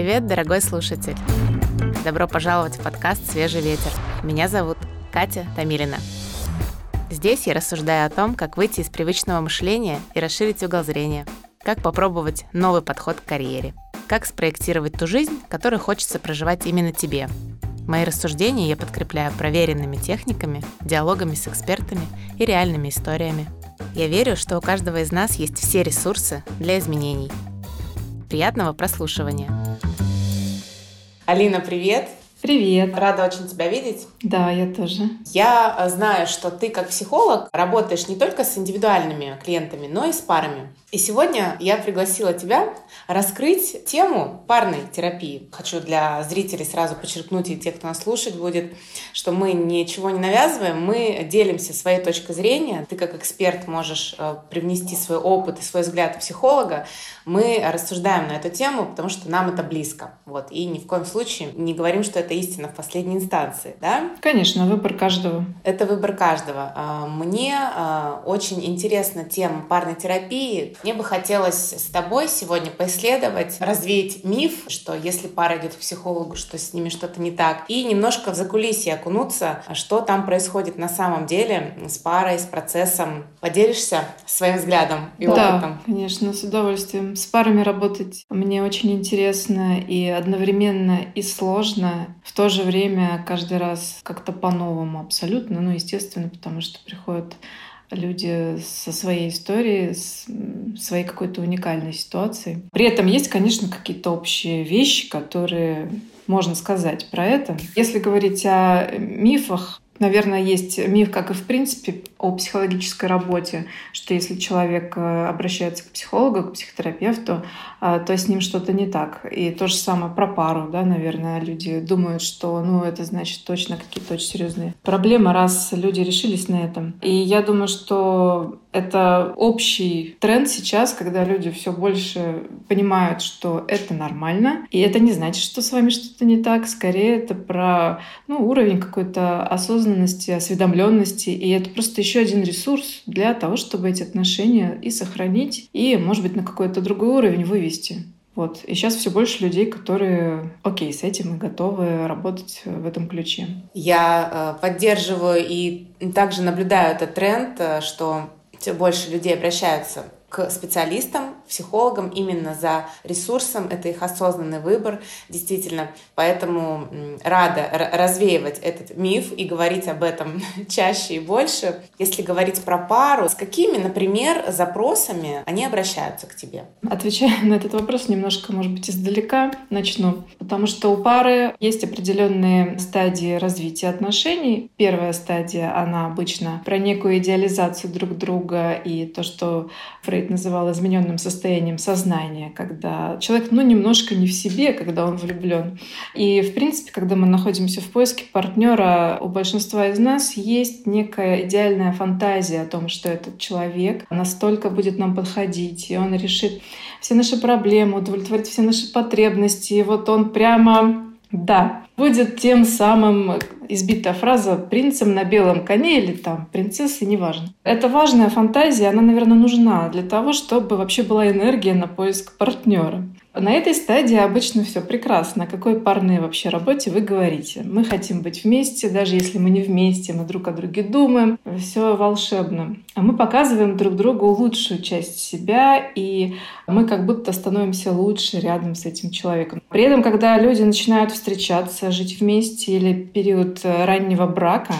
Привет, дорогой слушатель! Добро пожаловать в подкаст «Свежий ветер». Меня зовут Катя Тамилина. Здесь я рассуждаю о том, как выйти из привычного мышления и расширить угол зрения, как попробовать новый подход к карьере, как спроектировать ту жизнь, которую хочется проживать именно тебе. Мои рассуждения я подкрепляю проверенными техниками, диалогами с экспертами и реальными историями. Я верю, что у каждого из нас есть все ресурсы для изменений. Приятного прослушивания! Алина, привет! Привет. Рада очень тебя видеть. Да, я тоже. Я э, знаю, что ты как психолог работаешь не только с индивидуальными клиентами, но и с парами. И сегодня я пригласила тебя раскрыть тему парной терапии. Хочу для зрителей сразу подчеркнуть, и тех, кто нас слушать будет, что мы ничего не навязываем, мы делимся своей точкой зрения. Ты как эксперт можешь э, привнести свой опыт и свой взгляд психолога. Мы рассуждаем на эту тему, потому что нам это близко. Вот. И ни в коем случае не говорим, что это истина в последней инстанции. Да? Конечно, выбор каждого. Это выбор каждого. А, мне а, очень интересна тема парной терапии, мне бы хотелось с тобой сегодня поисследовать, развеять миф, что если пара идет к психологу, что с ними что-то не так, и немножко в закулисье окунуться, что там происходит на самом деле с парой, с процессом. Поделишься своим взглядом и да, опытом? Да, конечно, с удовольствием. С парами работать мне очень интересно и одновременно и сложно. В то же время каждый раз как-то по-новому абсолютно. Ну, естественно, потому что приходят люди со своей историей, с своей какой-то уникальной ситуацией. При этом есть, конечно, какие-то общие вещи, которые можно сказать про это. Если говорить о мифах, Наверное, есть миф, как и в принципе о психологической работе, что если человек э, обращается к психологу, к психотерапевту, э, то с ним что-то не так. И то же самое про пару, да, наверное, люди думают, что, ну, это значит точно какие-то очень серьезные проблемы, раз люди решились на этом. И я думаю, что это общий тренд сейчас, когда люди все больше понимают, что это нормально. И это не значит, что с вами что-то не так. Скорее, это про ну, уровень какой-то осознанности, осведомленности. И это просто еще один ресурс для того, чтобы эти отношения и сохранить, и, может быть, на какой-то другой уровень вывести. Вот. И сейчас все больше людей, которые, окей, с этим и готовы работать в этом ключе. Я э, поддерживаю и также наблюдаю этот тренд, э, что все больше людей обращаются к специалистам, психологам именно за ресурсом. Это их осознанный выбор, действительно. Поэтому рада развеивать этот миф и говорить об этом чаще и больше. Если говорить про пару, с какими, например, запросами они обращаются к тебе? Отвечая на этот вопрос немножко, может быть, издалека начну. Потому что у пары есть определенные стадии развития отношений. Первая стадия, она обычно про некую идеализацию друг друга и то, что Фрейд Фрейд называл измененным состоянием сознания, когда человек, ну, немножко не в себе, когда он влюблен. И, в принципе, когда мы находимся в поиске партнера, у большинства из нас есть некая идеальная фантазия о том, что этот человек настолько будет нам подходить, и он решит все наши проблемы, удовлетворит все наши потребности, и вот он прямо да, будет тем самым избитая фраза «принцем на белом коне» или там «принцессой», неважно. Эта важная фантазия, она, наверное, нужна для того, чтобы вообще была энергия на поиск партнера. На этой стадии обычно все прекрасно. О какой парной вообще работе вы говорите? Мы хотим быть вместе, даже если мы не вместе, мы друг о друге думаем. Все волшебно. А мы показываем друг другу лучшую часть себя, и мы как будто становимся лучше рядом с этим человеком. При этом, когда люди начинают встречаться, жить вместе или период раннего брака,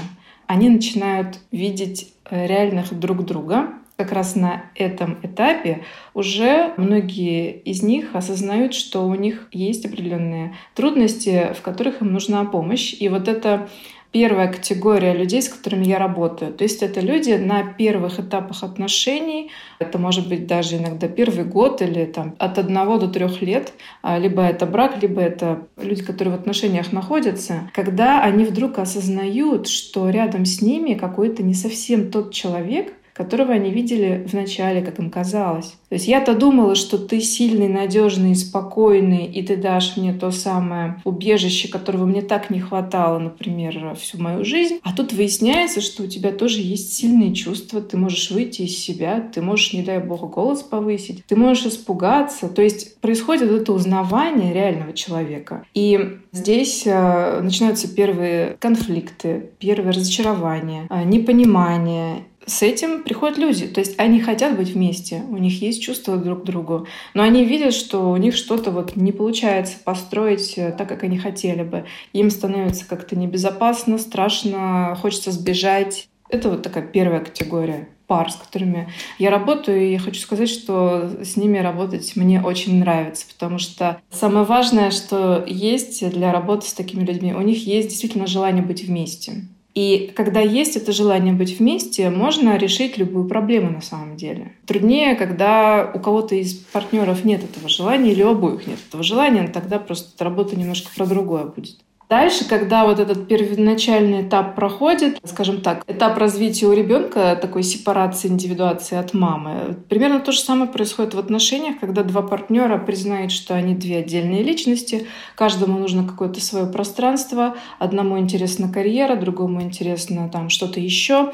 они начинают видеть реальных друг друга, как раз на этом этапе уже многие из них осознают, что у них есть определенные трудности, в которых им нужна помощь. И вот это первая категория людей, с которыми я работаю. То есть это люди на первых этапах отношений, это может быть даже иногда первый год или там от одного до трех лет, а, либо это брак, либо это люди, которые в отношениях находятся, когда они вдруг осознают, что рядом с ними какой-то не совсем тот человек, которого они видели в начале, как им казалось. То есть я-то думала, что ты сильный, надежный, спокойный, и ты дашь мне то самое убежище, которого мне так не хватало, например, всю мою жизнь. А тут выясняется, что у тебя тоже есть сильные чувства, ты можешь выйти из себя, ты можешь, не дай бог, голос повысить, ты можешь испугаться. То есть происходит это узнавание реального человека. И здесь э, начинаются первые конфликты, первые разочарования, э, непонимание с этим приходят люди. То есть они хотят быть вместе, у них есть чувства друг к другу, но они видят, что у них что-то вот не получается построить э, так, как они хотели бы. Им становится как-то небезопасно, страшно, хочется сбежать. Это вот такая первая категория пар, с которыми я работаю, и я хочу сказать, что с ними работать мне очень нравится, потому что самое важное, что есть для работы с такими людьми, у них есть действительно желание быть вместе. И когда есть это желание быть вместе, можно решить любую проблему на самом деле. Труднее, когда у кого-то из партнеров нет этого желания или у обоих нет этого желания, тогда просто работа немножко про другое будет. Дальше, когда вот этот первоначальный этап проходит, скажем так, этап развития у ребенка, такой сепарации, индивидуации от мамы, примерно то же самое происходит в отношениях, когда два партнера признают, что они две отдельные личности, каждому нужно какое-то свое пространство, одному интересна карьера, другому интересно там что-то еще,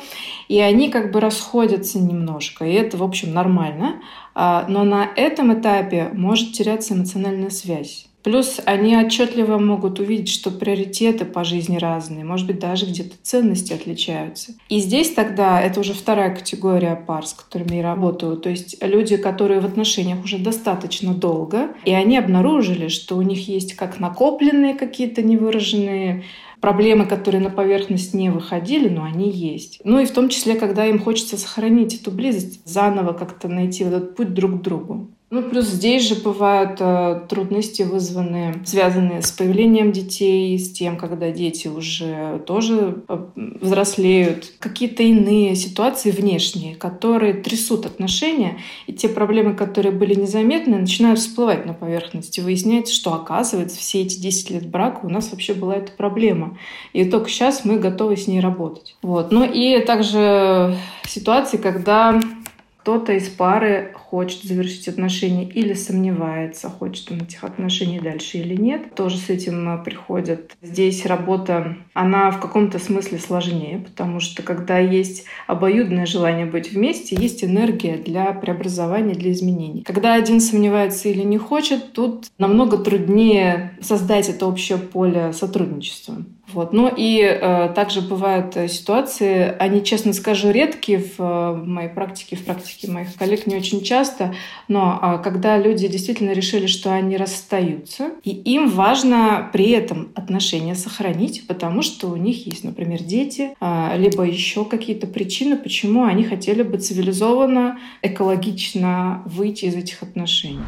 и они как бы расходятся немножко, и это, в общем, нормально, а, но на этом этапе может теряться эмоциональная связь. Плюс они отчетливо могут увидеть, что приоритеты по жизни разные, может быть, даже где-то ценности отличаются. И здесь тогда это уже вторая категория пар, с которыми я работаю. То есть люди, которые в отношениях уже достаточно долго, и они обнаружили, что у них есть как накопленные какие-то невыраженные проблемы, которые на поверхность не выходили, но они есть. Ну и в том числе, когда им хочется сохранить эту близость, заново как-то найти вот этот путь друг к другу. Ну, плюс здесь же бывают э, трудности, вызванные, связанные с появлением детей, с тем, когда дети уже тоже э, взрослеют. Какие-то иные ситуации внешние, которые трясут отношения, и те проблемы, которые были незаметны, начинают всплывать на поверхности. Выясняется, что, оказывается, все эти 10 лет брака у нас вообще была эта проблема. И только сейчас мы готовы с ней работать. Вот. Ну и также ситуации, когда кто-то из пары хочет завершить отношения или сомневается, хочет он этих отношений дальше или нет. Тоже с этим э, приходят. Здесь работа, она в каком-то смысле сложнее, потому что когда есть обоюдное желание быть вместе, есть энергия для преобразования, для изменений. Когда один сомневается или не хочет, тут намного труднее создать это общее поле сотрудничества. Вот. Ну и э, также бывают э, ситуации, они, честно скажу, редкие в э, моей практике, в практике моих коллег не очень часто, но э, когда люди действительно решили, что они расстаются, и им важно при этом отношения сохранить, потому что у них есть, например, дети, э, либо еще какие-то причины, почему они хотели бы цивилизованно, экологично выйти из этих отношений.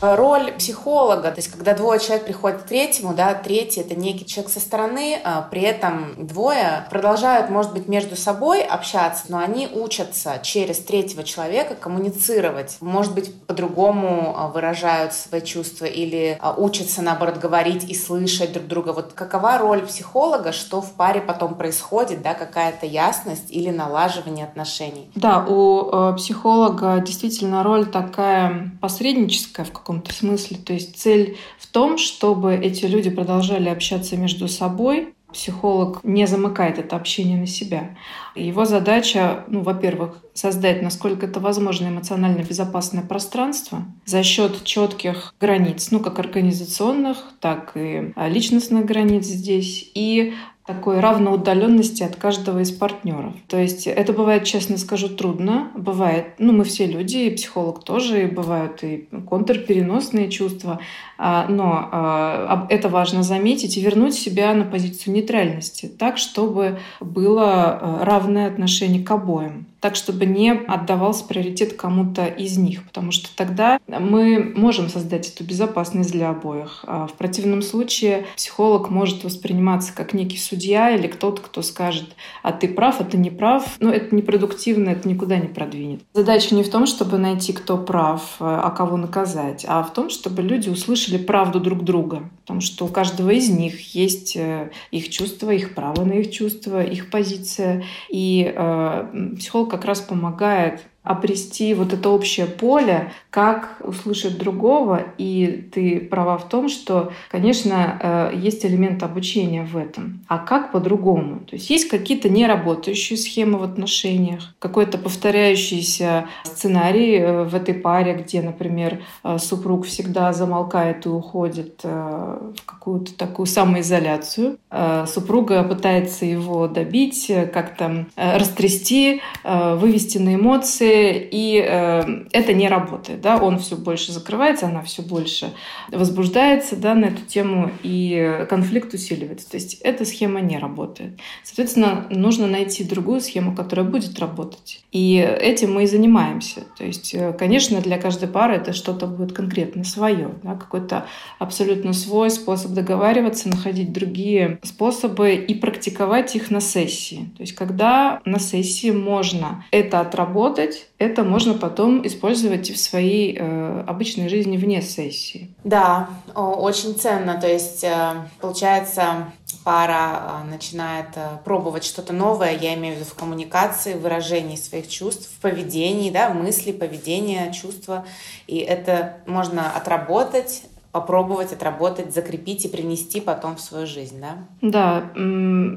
Роль психолога, то есть когда двое человек приходят к третьему, да, третий это некий человек со стороны, а при этом двое продолжают, может быть, между собой общаться, но они учатся через третьего человека коммуницировать, может быть, по-другому а, выражают свои чувства или а, учатся, наоборот, говорить и слышать друг друга. Вот какова роль психолога, что в паре потом происходит, да, какая-то ясность или налаживание отношений? Да, у э, психолога действительно роль такая посредническая в каком каком-то смысле. То есть цель в том, чтобы эти люди продолжали общаться между собой. Психолог не замыкает это общение на себя. Его задача, ну, во-первых, создать, насколько это возможно, эмоционально безопасное пространство за счет четких границ, ну, как организационных, так и личностных границ здесь, и такой равноудаленности от каждого из партнеров. То есть это бывает, честно скажу, трудно. Бывает, ну мы все люди, и психолог тоже, и бывают и контрпереносные чувства. А, но а, это важно заметить и вернуть себя на позицию нейтральности, так, чтобы было а, равное отношение к обоим. Так, чтобы не отдавался приоритет кому-то из них, потому что тогда мы можем создать эту безопасность для обоих. А в противном случае психолог может восприниматься как некий судья или кто-то, кто скажет, а ты прав, а ты не прав. Но это непродуктивно, это никуда не продвинет. Задача не в том, чтобы найти, кто прав, а кого наказать, а в том, чтобы люди услышали правду друг друга. Потому что у каждого из них есть э, их чувства, их право на их чувства, их позиция. И э, психолог как раз помогает обрести вот это общее поле, как услышать другого. И ты права в том, что, конечно, э, есть элемент обучения в этом. А как по-другому? То есть есть какие-то неработающие схемы в отношениях, какой-то повторяющийся сценарий э, в этой паре, где, например, э, супруг всегда замолкает и уходит в какую-то такую самоизоляцию. Супруга пытается его добить, как-то растрясти, вывести на эмоции, и э, это не работает. Да? Он все больше закрывается, она все больше возбуждается да, на эту тему, и конфликт усиливается. То есть эта схема не работает. Соответственно, нужно найти другую схему, которая будет работать. И этим мы и занимаемся. То есть, э, конечно, для каждой пары это что-то будет конкретно свое, да? какой-то абсолютно свой способ договариваться, находить другие способы и практиковать их на сессии. То есть, когда на сессии можно это отработать, делать, это можно потом использовать в своей э, обычной жизни вне сессии. Да, очень ценно. То есть, э, получается, пара э, начинает э, пробовать что-то новое, я имею в виду в коммуникации, в выражении своих чувств, в поведении, да, мысли, поведения, чувства. И это можно отработать, попробовать отработать, закрепить и принести потом в свою жизнь, да? Да,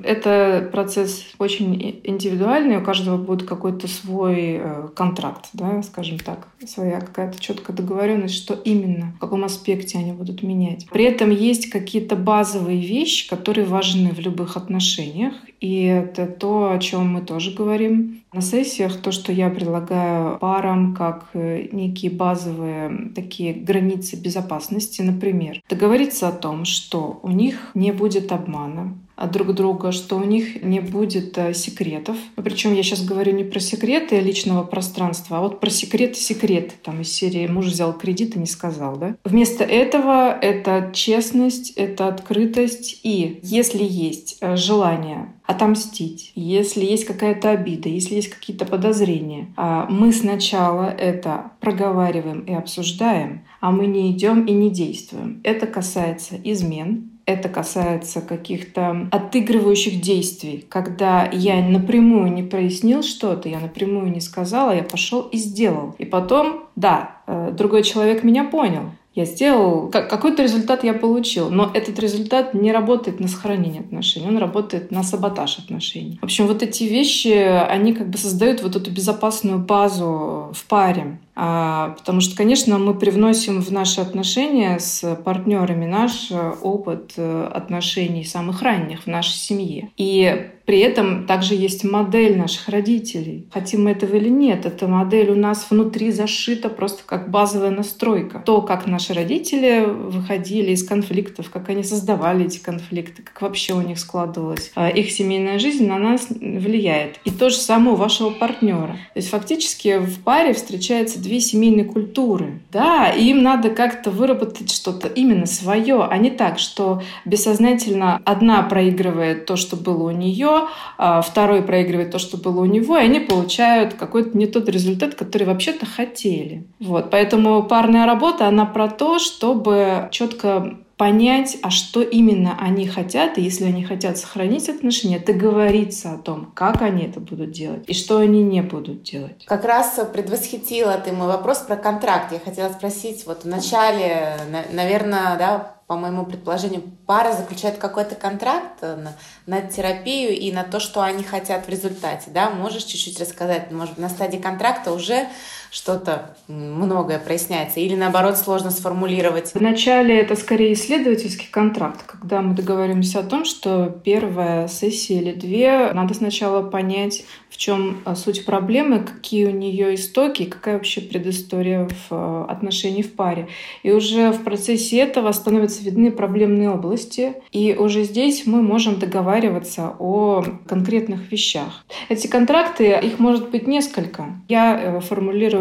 это процесс очень индивидуальный, у каждого будет какой-то свой э, контракт, да, скажем так, своя какая-то четкая договоренность, что именно, в каком аспекте они будут менять. При этом есть какие-то базовые вещи, которые важны в любых отношениях, и это то, о чем мы тоже говорим. На сессиях, то, что я предлагаю парам как э, некие базовые такие границы безопасности, например, договориться о том, что у них не будет обмана, друг друга, что у них не будет э, секретов. Причем я сейчас говорю не про секреты личного пространства, а вот про секреты секреты. Там из серии «Муж взял кредит и не сказал». Да? Вместо этого это честность, это открытость. И если есть э, желание отомстить, если есть какая-то обида, если есть какие-то подозрения, а мы сначала это проговариваем и обсуждаем, а мы не идем и не действуем. Это касается измен, это касается каких-то отыгрывающих действий, когда я напрямую не прояснил что-то, я напрямую не сказала, я пошел и сделал. И потом, да, э, другой человек меня понял, я сделал, какой-то результат я получил, но этот результат не работает на сохранение отношений, он работает на саботаж отношений. В общем, вот эти вещи, они как бы создают вот эту безопасную базу в паре. А, потому что, конечно, мы привносим в наши отношения с партнерами наш опыт э, отношений самых ранних в нашей семье. И при этом также есть модель наших родителей. Хотим мы этого или нет, эта модель у нас внутри зашита просто как базовая настройка. То, как наши родители выходили из конфликтов, как они создавали эти конфликты, как вообще у них складывалась а, их семейная жизнь, на нас влияет. И то же самое у вашего партнера. То есть фактически в паре встречается две семейные культуры. Да, и им надо как-то выработать что-то именно свое, а не так, что бессознательно одна проигрывает то, что было у нее, а второй проигрывает то, что было у него, и они получают какой-то не тот результат, который вообще-то хотели. Вот. Поэтому парная работа, она про то, чтобы четко понять, а что именно они хотят, и если они хотят сохранить отношения, договориться о том, как они это будут делать и что они не будут делать. Как раз предвосхитила ты мой вопрос про контракт. Я хотела спросить, вот в начале, наверное, да, по моему предположению, пара заключает какой-то контракт на, на терапию и на то, что они хотят в результате, да? Можешь чуть-чуть рассказать, может, на стадии контракта уже что-то многое проясняется? Или наоборот сложно сформулировать? Вначале это скорее исследовательский контракт, когда мы договоримся о том, что первая сессия или две надо сначала понять, в чем а, суть проблемы, какие у нее истоки, какая вообще предыстория в а, отношении в паре. И уже в процессе этого становятся видны проблемные области, и уже здесь мы можем договариваться о конкретных вещах. Эти контракты, их может быть несколько. Я э,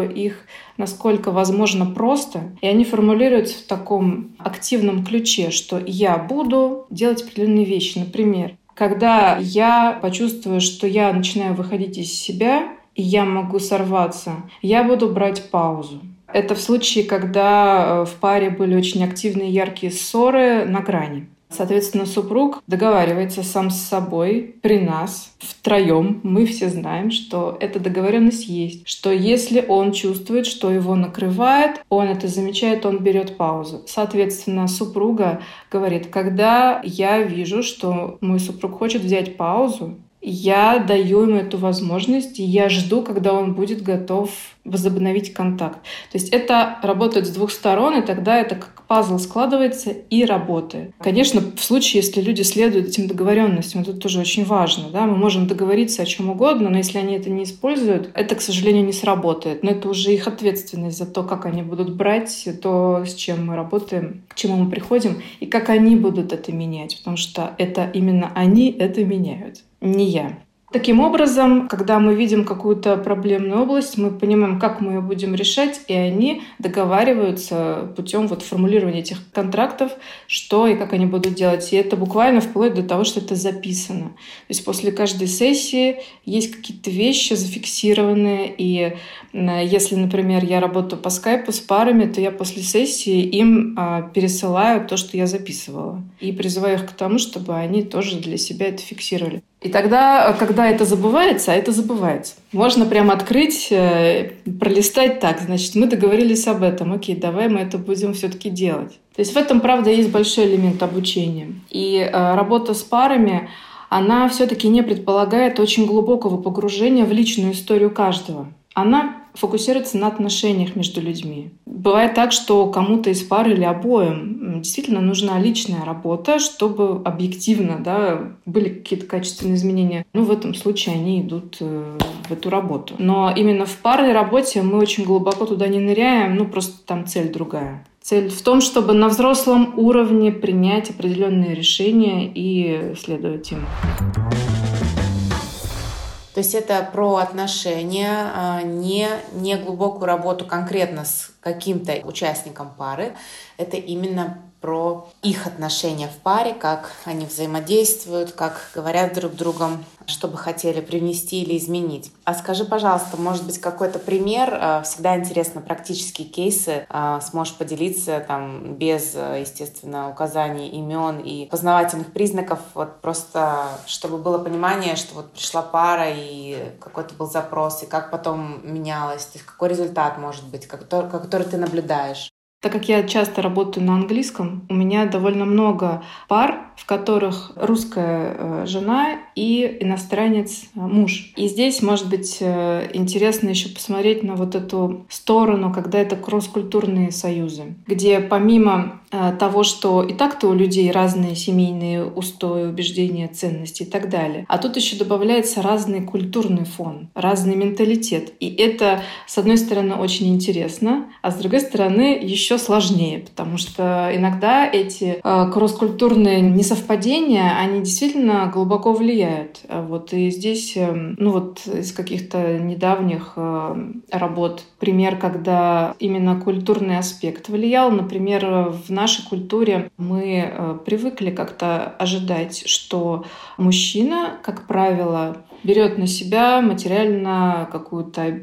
их насколько возможно просто, и они формулируются в таком активном ключе, что я буду делать определенные вещи. Например, когда я почувствую, что я начинаю выходить из себя, и я могу сорваться, я буду брать паузу. Это в случае, когда э, в паре были очень активные яркие ссоры на грани. Соответственно, супруг договаривается сам с собой при нас, втроем. Мы все знаем, что эта договоренность есть. Что если он чувствует, что его накрывает, он это замечает, он берет паузу. Соответственно, супруга говорит, когда я вижу, что мой супруг хочет взять паузу, я даю ему эту возможность, и я жду, когда он будет готов возобновить контакт. То есть это работает с двух сторон, и тогда это как пазл складывается и работает. Конечно, в случае, если люди следуют этим договоренностям, это тоже очень важно. Да? Мы можем договориться о чем угодно, но если они это не используют, это, к сожалению, не сработает. Но это уже их ответственность за то, как они будут брать то, с чем мы работаем, к чему мы приходим, и как они будут это менять, потому что это именно они это меняют не я. Таким образом, когда мы видим какую-то проблемную область, мы понимаем, как мы ее будем решать, и они договариваются путем вот формулирования этих контрактов, что и как они будут делать. И это буквально вплоть до того, что это записано. То есть после каждой сессии есть какие-то вещи зафиксированные, и если, например, я работаю по скайпу с парами, то я после сессии им а, пересылаю то, что я записывала, и призываю их к тому, чтобы они тоже для себя это фиксировали. И тогда, когда это забывается, а это забывается, можно прямо открыть, э, пролистать так, значит, мы договорились об этом, окей, давай мы это будем все-таки делать. То есть в этом, правда, есть большой элемент обучения. И э, работа с парами, она все-таки не предполагает очень глубокого погружения в личную историю каждого. Она фокусируется на отношениях между людьми. Бывает так, что кому-то из пары или обоим действительно нужна личная работа, чтобы объективно да, были какие-то качественные изменения. Ну, в этом случае они идут э, в эту работу. Но именно в парной работе мы очень глубоко туда не ныряем, ну, просто там цель другая. Цель в том, чтобы на взрослом уровне принять определенные решения и следовать им. То есть это про отношения, а, не, не глубокую работу конкретно с каким-то участником пары. Это именно про их отношения в паре, как они взаимодействуют, как говорят друг другом, что бы хотели привнести или изменить. А скажи, пожалуйста, может быть, какой-то пример? А, всегда интересно практические кейсы. А, сможешь поделиться там без, естественно, указаний имен и познавательных признаков, вот просто чтобы было понимание, что вот пришла пара и какой-то был запрос, и как потом менялось, то есть какой результат может быть, который, который ты наблюдаешь. Так как я часто работаю на английском, у меня довольно много пар, в которых русская э, жена и иностранец э, муж. И здесь, может быть, э, интересно еще посмотреть на вот эту сторону, когда это кросс-культурные союзы, где помимо того, что и так-то у людей разные семейные устои, убеждения, ценности и так далее, а тут еще добавляется разный культурный фон, разный менталитет. И это, с одной стороны, очень интересно, а с другой стороны, еще сложнее, потому что иногда эти кросс-культурные несовпадения, они действительно глубоко влияют. Вот и здесь, эм, ну вот из каких-то недавних э, работ пример, когда именно культурный аспект влиял. Например, в нашей культуре мы э, привыкли как-то ожидать, что мужчина, как правило, берет на себя материально какую-то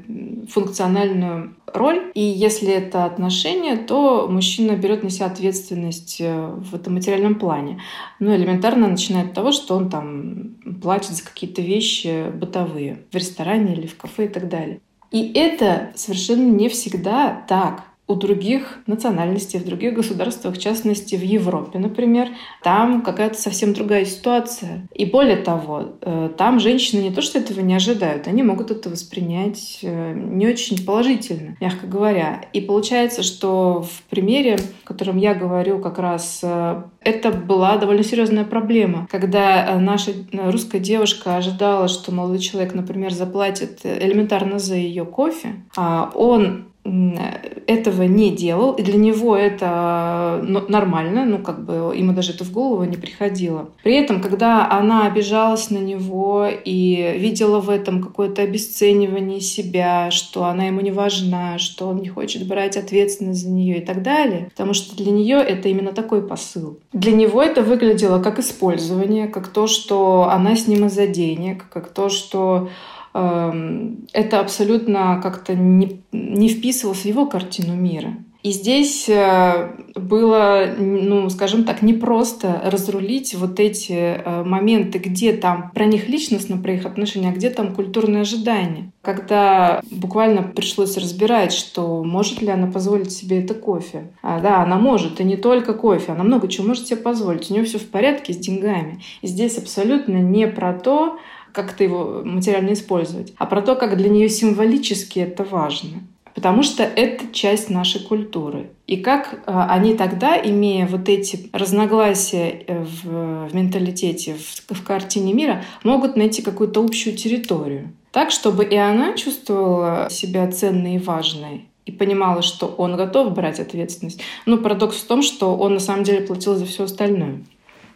функциональную роль. И если это отношения, то мужчина берет на себя ответственность э, в этом материальном плане. Ну, элементарно начинает от того, что он там платит за какие-то вещи бытовые в ресторане или в кафе и так далее. И это совершенно не всегда так. У других национальностей, в других государствах, в частности в Европе, например, там какая-то совсем другая ситуация. И более того, э, там женщины не то что этого не ожидают, они могут это воспринять э, не очень положительно, мягко говоря. И получается, что в примере, о котором я говорю, как раз э, это была довольно серьезная проблема, когда наша русская девушка ожидала, что молодой человек, например, заплатит элементарно за ее кофе, а он этого не делал, и для него это ну, нормально, ну, как бы ему даже это в голову не приходило. При этом, когда она обижалась на него и видела в этом какое-то обесценивание себя, что она ему не важна, что он не хочет брать ответственность за нее и так далее, потому что для нее это именно такой посыл. Для него это выглядело как использование, как то, что она с ним из-за денег, как то, что это абсолютно как-то не, не вписывалось в его картину мира. И здесь э, было, ну, скажем так, непросто разрулить вот эти э, моменты, где там про них личностно, про их отношения, а где там культурные ожидания. Когда буквально пришлось разбирать, что может ли она позволить себе это кофе. А, да, она может, и не только кофе, она много чего может себе позволить. У нее все в порядке с деньгами. И здесь абсолютно не про то, как-то его материально использовать, а про то, как для нее символически это важно. Потому что это часть нашей культуры. И как а, они тогда, имея вот эти разногласия э, в, в менталитете, в, в картине мира, могут найти какую-то общую территорию. Так, чтобы и она чувствовала себя ценной и важной, и понимала, что он готов брать ответственность. Но парадокс в том, что он на самом деле платил за все остальное.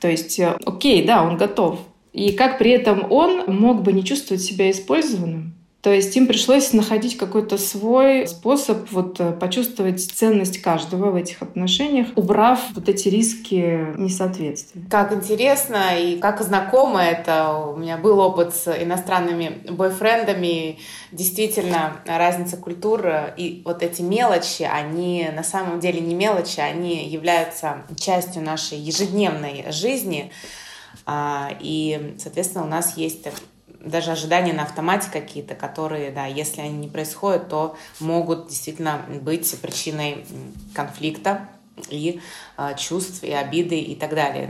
То есть, э, окей, да, он готов, и как при этом он мог бы не чувствовать себя использованным. То есть им пришлось находить какой-то свой способ вот э, почувствовать ценность каждого в этих отношениях, убрав вот эти риски несоответствия. Как интересно и как знакомо это. У меня был опыт с иностранными бойфрендами. Действительно, разница культур и вот эти мелочи, они на самом деле не мелочи, они являются частью нашей ежедневной жизни. А, и, соответственно, у нас есть даже ожидания на автомате какие-то, которые, да, если они не происходят, то могут действительно быть причиной конфликта и э, чувств, и обиды и так далее.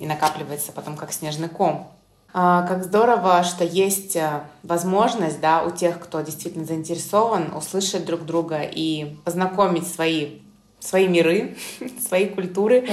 И накапливается потом как снежный ком. А, как здорово, что есть возможность да, у тех, кто действительно заинтересован, услышать друг друга и познакомить свои свои миры, свои культуры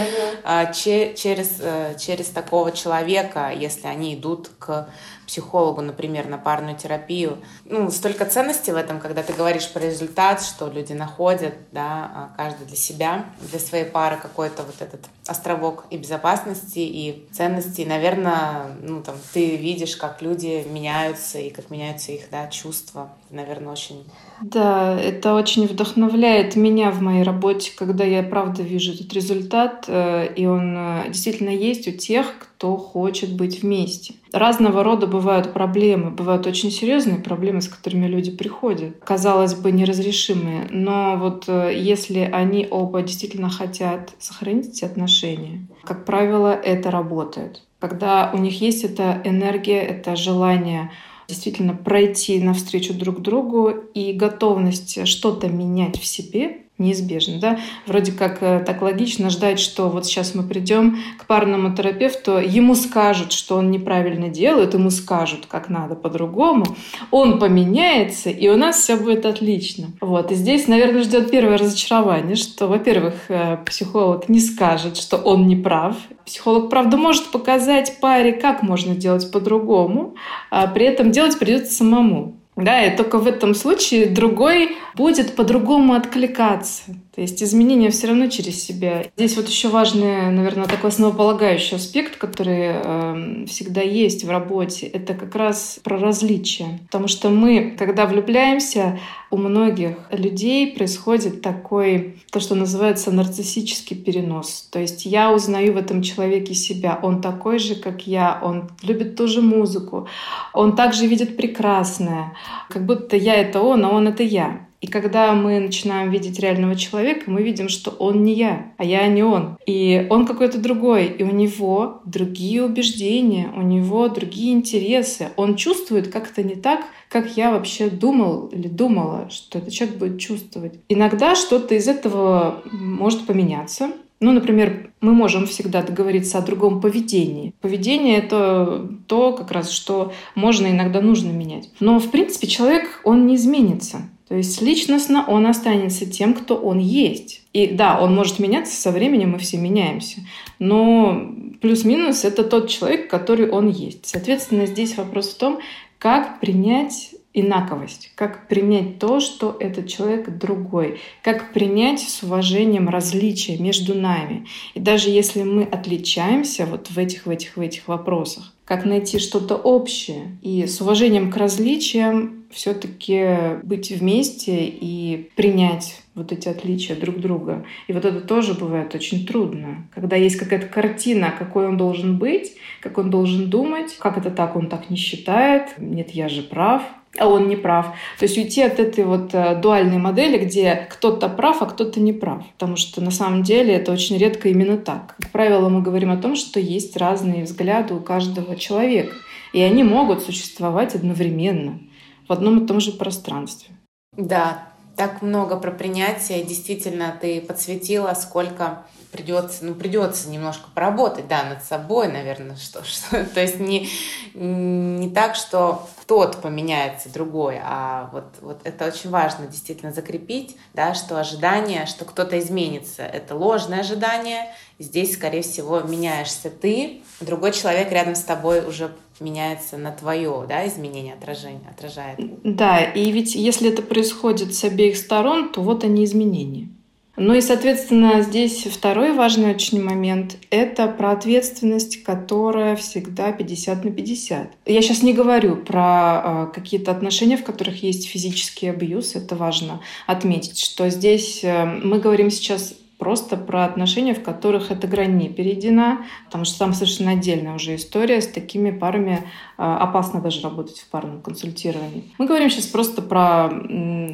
uh-huh. через, э, через такого человека, если они идут к психологу, например, на парную терапию. Ну, столько ценностей в этом, когда ты говоришь про результат, что люди находят, да, а, каждый для себя, для своей пары какой-то вот этот островок и безопасности, и ценности. И, наверное, ну, там, ты видишь, как люди меняются, и как меняются их, да, чувства. Наверное, очень... Да, это очень вдохновляет меня в моей работе, когда я, правда, вижу этот результат, э, и он э, действительно есть у тех, кто хочет быть вместе. Разного рода бывают проблемы, бывают очень серьезные проблемы, с которыми люди приходят, казалось бы, неразрешимые. Но вот э, если они оба действительно хотят сохранить эти отношения, как правило, это работает. Когда у них есть эта энергия, это желание действительно пройти навстречу друг другу и готовность что-то менять в себе, неизбежно, да. Вроде как э, так логично ждать, что вот сейчас мы придем к парному терапевту, ему скажут, что он неправильно делает, ему скажут, как надо по-другому, он поменяется, и у нас все будет отлично. Вот. И здесь, наверное, ждет первое разочарование, что, во-первых, э, психолог не скажет, что он не прав. Психолог, правда, может показать паре, как можно делать по-другому, а при этом делать придется самому. Да, и только в этом случае другой будет по-другому откликаться. То есть изменения все равно через себя. Здесь вот еще важный, наверное, такой основополагающий аспект, который э, всегда есть в работе, это как раз про различия. Потому что мы, когда влюбляемся, у многих людей происходит такой, то, что называется нарциссический перенос. То есть я узнаю в этом человеке себя. Он такой же, как я. Он любит ту же музыку. Он также видит прекрасное. Как будто я — это он, а он — это я. И когда мы начинаем видеть реального человека, мы видим, что он не я, а я не он. И он какой-то другой, и у него другие убеждения, у него другие интересы. Он чувствует как-то не так, как я вообще думал или думала, что этот человек будет чувствовать. Иногда что-то из этого может поменяться, ну, например, мы можем всегда договориться о другом поведении. Поведение — это то, как раз, что можно иногда нужно менять. Но, в принципе, человек, он не изменится. То есть личностно он останется тем, кто он есть. И да, он может меняться со временем, мы все меняемся. Но плюс-минус это тот человек, который он есть. Соответственно, здесь вопрос в том, как принять инаковость, как принять то, что этот человек другой, как принять с уважением различия между нами. И даже если мы отличаемся вот в этих, в этих, в этих вопросах, как найти что-то общее и с уважением к различиям все-таки быть вместе и принять вот эти отличия друг друга. И вот это тоже бывает очень трудно. Когда есть какая-то картина, какой он должен быть, как он должен думать, как это так, он так не считает, нет, я же прав, а он не прав. То есть уйти от этой вот э, дуальной модели, где кто-то прав, а кто-то не прав. Потому что на самом деле это очень редко именно так. Как правило, мы говорим о том, что есть разные взгляды у каждого человека. И они могут существовать одновременно в одном и том же пространстве. Да, так много про принятие. Действительно, ты подсветила, сколько придется, ну, придется немножко поработать, да, над собой, наверное, что, что то есть не, не так, что кто-то поменяется, другой, а вот, вот это очень важно действительно закрепить, да, что ожидание, что кто-то изменится, это ложное ожидание, здесь, скорее всего, меняешься ты, другой человек рядом с тобой уже меняется на твое, да, изменение отражения, отражает. Да, и ведь если это происходит с обеих сторон, то вот они изменения. Ну и, соответственно, здесь второй важный очень момент — это про ответственность, которая всегда 50 на 50. Я сейчас не говорю про э, какие-то отношения, в которых есть физический абьюз, это важно отметить, что здесь э, мы говорим сейчас просто про отношения, в которых эта грань не перейдена, потому что там совершенно отдельная уже история. С такими парами а, опасно даже работать в парном консультировании. Мы говорим сейчас просто про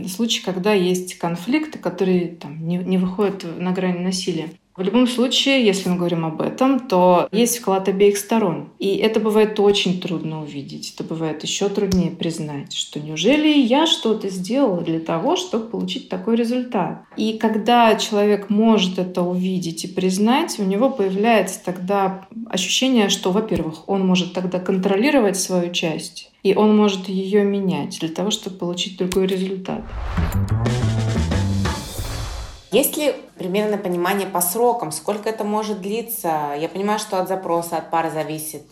случаи, когда есть конфликты, которые там, не, не выходят на грани насилия. В любом случае, если мы говорим об этом, то есть вклад обеих сторон. И это бывает очень трудно увидеть. Это бывает еще труднее признать, что неужели я что-то сделала для того, чтобы получить такой результат. И когда человек может это увидеть и признать, у него появляется тогда ощущение, что, во-первых, он может тогда контролировать свою часть, и он может ее менять для того, чтобы получить другой результат. Есть ли примерно понимание по срокам, сколько это может длиться? Я понимаю, что от запроса, от пары зависит.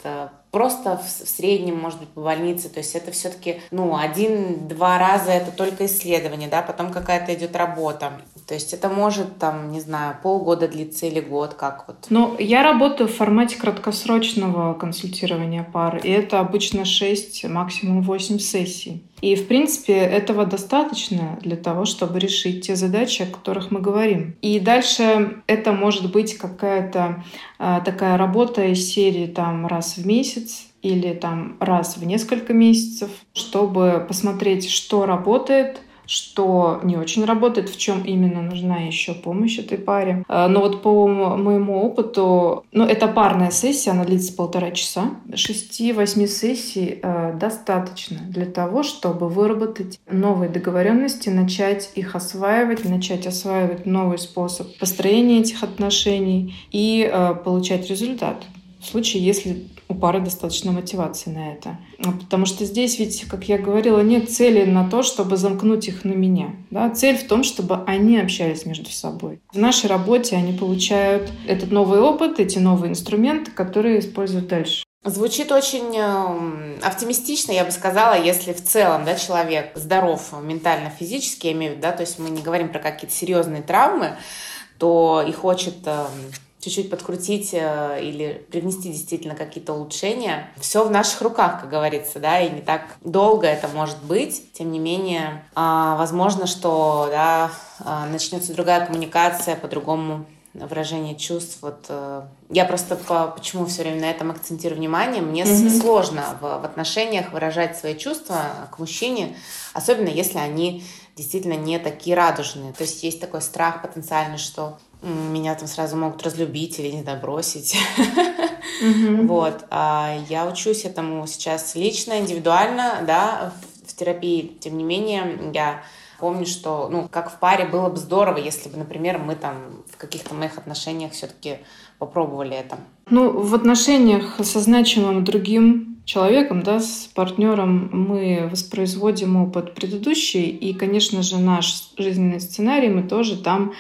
Просто в среднем, может быть, по больнице. То есть это все-таки, ну, один-два раза это только исследование, да, потом какая-то идет работа. То есть это может, там, не знаю, полгода длиться или год, как вот? Ну, я работаю в формате краткосрочного консультирования пар, и это обычно 6, максимум 8 сессий. И, в принципе, этого достаточно для того, чтобы решить те задачи, о которых мы говорим. И дальше это может быть какая-то э, такая работа из серии там раз в месяц, или там раз в несколько месяцев, чтобы посмотреть, что работает, что не очень работает, в чем именно нужна еще помощь этой паре. А, но вот по моему опыту, ну, это парная сессия, она длится полтора часа. Шести-восьми сессий э, достаточно для того, чтобы выработать новые договоренности, начать их осваивать, начать осваивать новый способ построения этих отношений и э, получать результат. В случае, если у пары достаточно мотивации на это. А потому что здесь ведь, как я говорила, нет цели на то, чтобы замкнуть их на меня. Да? Цель в том, чтобы они общались между собой. В нашей работе они получают этот новый опыт, эти новые инструменты, которые используют дальше. Звучит очень эм, оптимистично, я бы сказала, если в целом да, человек здоров ментально, физически, я имею в виду, да, то есть мы не говорим про какие-то серьезные травмы, то и хочет эм, чуть-чуть подкрутить э, или привнести действительно какие-то улучшения. Все в наших руках, как говорится, да, и не так долго это может быть. Тем не менее, а, возможно, что да, а, начнется другая коммуникация, по-другому выражение чувств. Вот э, я просто по, почему все время на этом акцентирую внимание. Мне mm-hmm. сложно в, в отношениях выражать свои чувства к мужчине, особенно если они действительно не такие радужные. То есть есть такой страх потенциальный, что меня там сразу могут разлюбить или, не знаю, бросить. Mm-hmm. Вот. А я учусь этому сейчас лично, индивидуально, да, в терапии. Тем не менее, я помню, что, ну, как в паре было бы здорово, если бы, например, мы там в каких-то моих отношениях все-таки попробовали это. Ну, в отношениях со значимым другим человеком, да, с партнером мы воспроизводим опыт предыдущий, и, конечно же, наш жизненный сценарий мы тоже там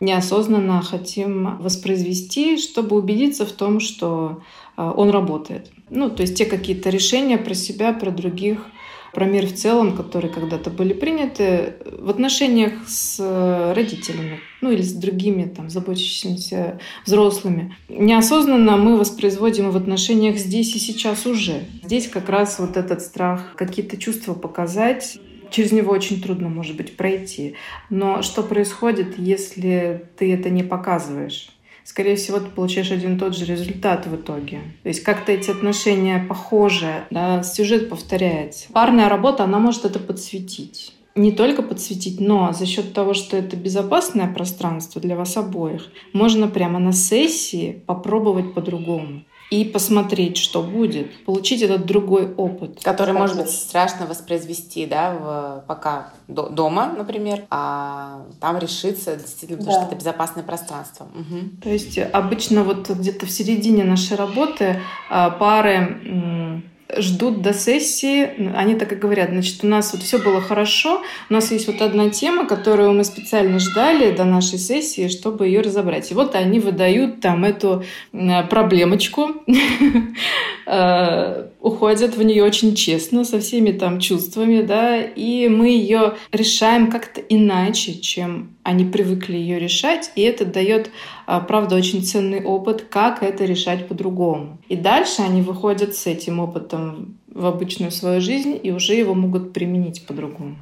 неосознанно хотим воспроизвести, чтобы убедиться в том, что а, он работает. Ну, то есть те какие-то решения про себя, про других, про мир в целом, которые когда-то были приняты в отношениях с родителями, ну или с другими там заботящимися взрослыми. Неосознанно мы воспроизводим в отношениях здесь и сейчас уже. Здесь как раз вот этот страх какие-то чувства показать, через него очень трудно, может быть, пройти. Но что происходит, если ты это не показываешь? Скорее всего, ты получаешь один и тот же результат в итоге. То есть как-то эти отношения похожи, да, сюжет повторяется. Парная работа, она может это подсветить не только подсветить, но за счет того, что это безопасное пространство для вас обоих, можно прямо на сессии попробовать по-другому и посмотреть, что будет, получить этот другой опыт. Который, может быть, страшно воспроизвести, да, в, пока до, дома, например, а там решиться действительно, потому да. что это безопасное пространство. Угу. То есть обычно вот где-то в середине нашей работы а, пары ждут до сессии, они так и говорят, значит, у нас вот все было хорошо, у нас есть вот одна тема, которую мы специально ждали до нашей сессии, чтобы ее разобрать. И вот они выдают там эту проблемочку, э, уходят в нее очень честно, со всеми там чувствами, да, и мы ее решаем как-то иначе, чем они привыкли ее решать, и это дает, правда, очень ценный опыт, как это решать по-другому. И дальше они выходят с этим опытом в обычную свою жизнь и уже его могут применить по-другому.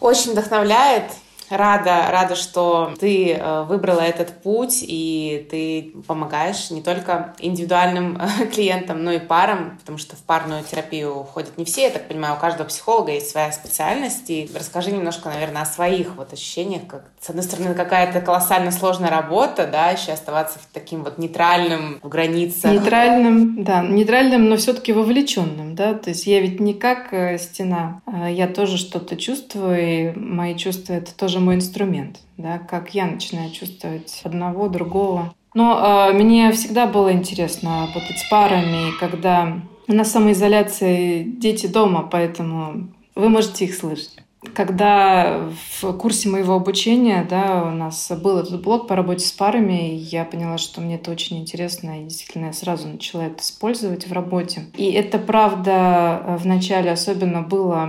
Очень вдохновляет рада, рада, что ты э, выбрала этот путь и ты помогаешь не только индивидуальным э, клиентам, но и парам, потому что в парную терапию ходят не все. Я так понимаю, у каждого психолога есть своя специальность. И расскажи немножко, наверное, о своих вот ощущениях. Как, с одной стороны, какая-то колоссально сложная работа, да, еще оставаться таким вот нейтральным, в границах. Нейтральным, да, нейтральным, но все-таки вовлеченным, да. То есть я ведь не как э, стена, я тоже что-то чувствую, и мои чувства — это тоже мой инструмент, да, как я начинаю чувствовать одного, другого. Но э, мне всегда было интересно работать с парами, когда на самоизоляции дети дома, поэтому вы можете их слышать. Когда в курсе моего обучения да, у нас был этот блок по работе с парами, я поняла, что мне это очень интересно, и действительно я сразу начала это использовать в работе. И это, правда, вначале особенно было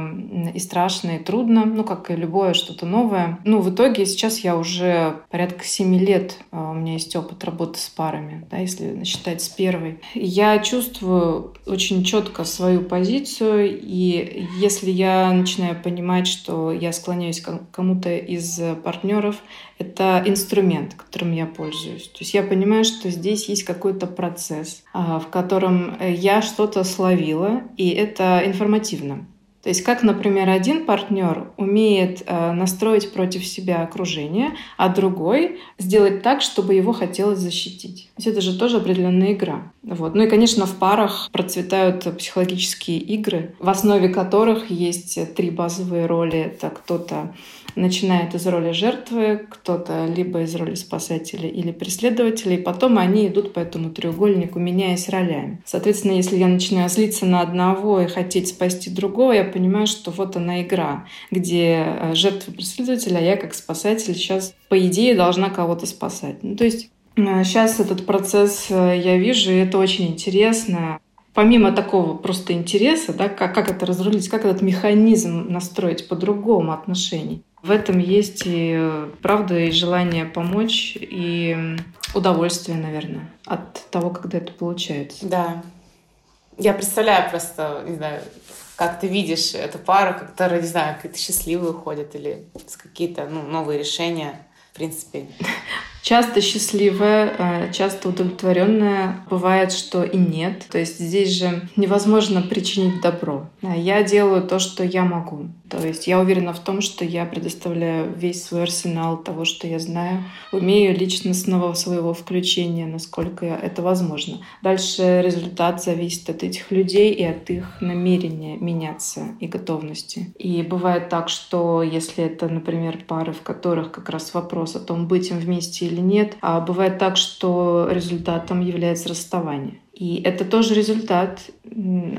и страшно, и трудно, ну, как и любое что-то новое. Ну, в итоге сейчас я уже порядка семи лет, а, у меня есть опыт работы с парами, да, если считать с первой. Я чувствую очень четко свою позицию, и если я начинаю понимать, что я склоняюсь к кому-то из партнеров, это инструмент, которым я пользуюсь. То есть я понимаю, что здесь есть какой-то процесс, а, в котором я что-то словила, и это информативно. То есть как, например, один партнер умеет э, настроить против себя окружение, а другой сделать так, чтобы его хотелось защитить. То есть это же тоже определенная игра. Вот. Ну и, конечно, в парах процветают психологические игры, в основе которых есть три базовые роли. Это кто-то начинает из роли жертвы, кто-то либо из роли спасателя или преследователя, и потом они идут по этому треугольнику, меняясь ролями. Соответственно, если я начинаю злиться на одного и хотеть спасти другого, я понимаю, что вот она игра, где э, жертва преследователя, а я как спасатель сейчас, по идее, должна кого-то спасать. Ну, то есть сейчас э, этот процесс э, я вижу, и это очень интересно помимо такого просто интереса, да, как, как это разрулить, как этот механизм настроить по-другому отношений, в этом есть и правда, и желание помочь, и удовольствие, наверное, от того, когда это получается. Да. Я представляю просто, не знаю, как ты видишь эту пару, которая, не знаю, какие-то счастливые уходят или с какие-то ну, новые решения, в принципе. Часто счастливая, э, часто удовлетворенная. Бывает, что и нет. То есть здесь же невозможно причинить добро. Я делаю то, что я могу. То есть я уверена в том, что я предоставляю весь свой арсенал того, что я знаю, умею личностного своего включения, насколько это возможно. Дальше результат зависит от этих людей и от их намерения меняться и готовности. И бывает так, что если это, например, пары, в которых как раз вопрос о том, быть им вместе или нет, а бывает так, что результатом является расставание. И это тоже результат.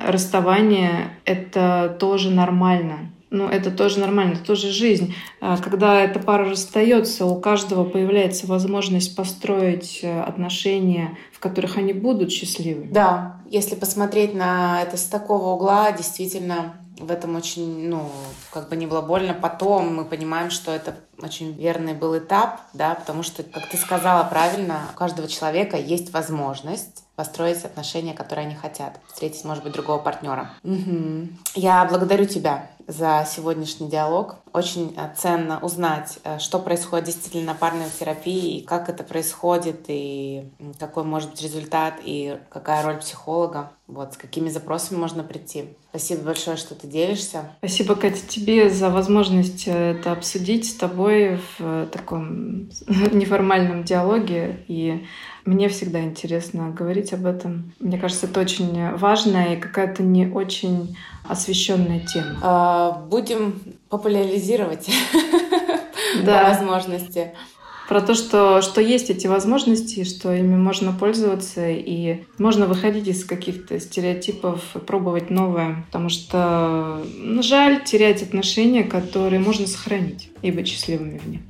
Расставание — это тоже нормально ну, это тоже нормально, это тоже жизнь. А когда эта пара расстается, у каждого появляется возможность построить э, отношения, в которых они будут счастливы. Да, если посмотреть на это с такого угла, действительно, в этом очень, ну, как бы не было больно. Потом мы понимаем, что это очень верный был этап, да, потому что, как ты сказала правильно, у каждого человека есть возможность построить отношения, которые они хотят, встретить, может быть, другого партнера. Угу. Я благодарю тебя за сегодняшний диалог. Очень э, ценно узнать, э, что происходит действительно на парной терапии, и как это происходит, и какой может быть результат, и какая роль психолога, вот, с какими запросами можно прийти. Спасибо большое, что ты делишься. Спасибо, Катя, тебе за возможность э, это обсудить с тобой в таком неформальном диалоге. И мне всегда интересно говорить об этом. Мне кажется, это очень важная и какая-то не очень освещенная тема. А, будем популяризировать да. по возможности. Про то, что, что есть эти возможности, что ими можно пользоваться, и можно выходить из каких-то стереотипов и пробовать новое. Потому что ну, жаль терять отношения, которые можно сохранить и быть счастливыми в них.